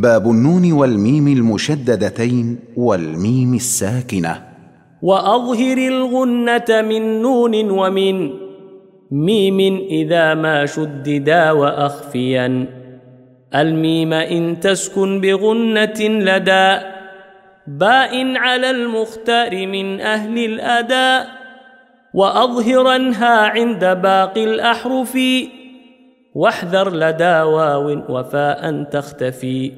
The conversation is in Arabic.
باب النون والميم المشددتين والميم الساكنة. وأظهر الغنة من نون ومن ميم إذا ما شددا وأخفيا. الميم إن تسكن بغنة لدى باء على المختار من أهل الأداء. وأظهرنها عند باقي الأحرف واحذر لدى واو وفاء تختفي.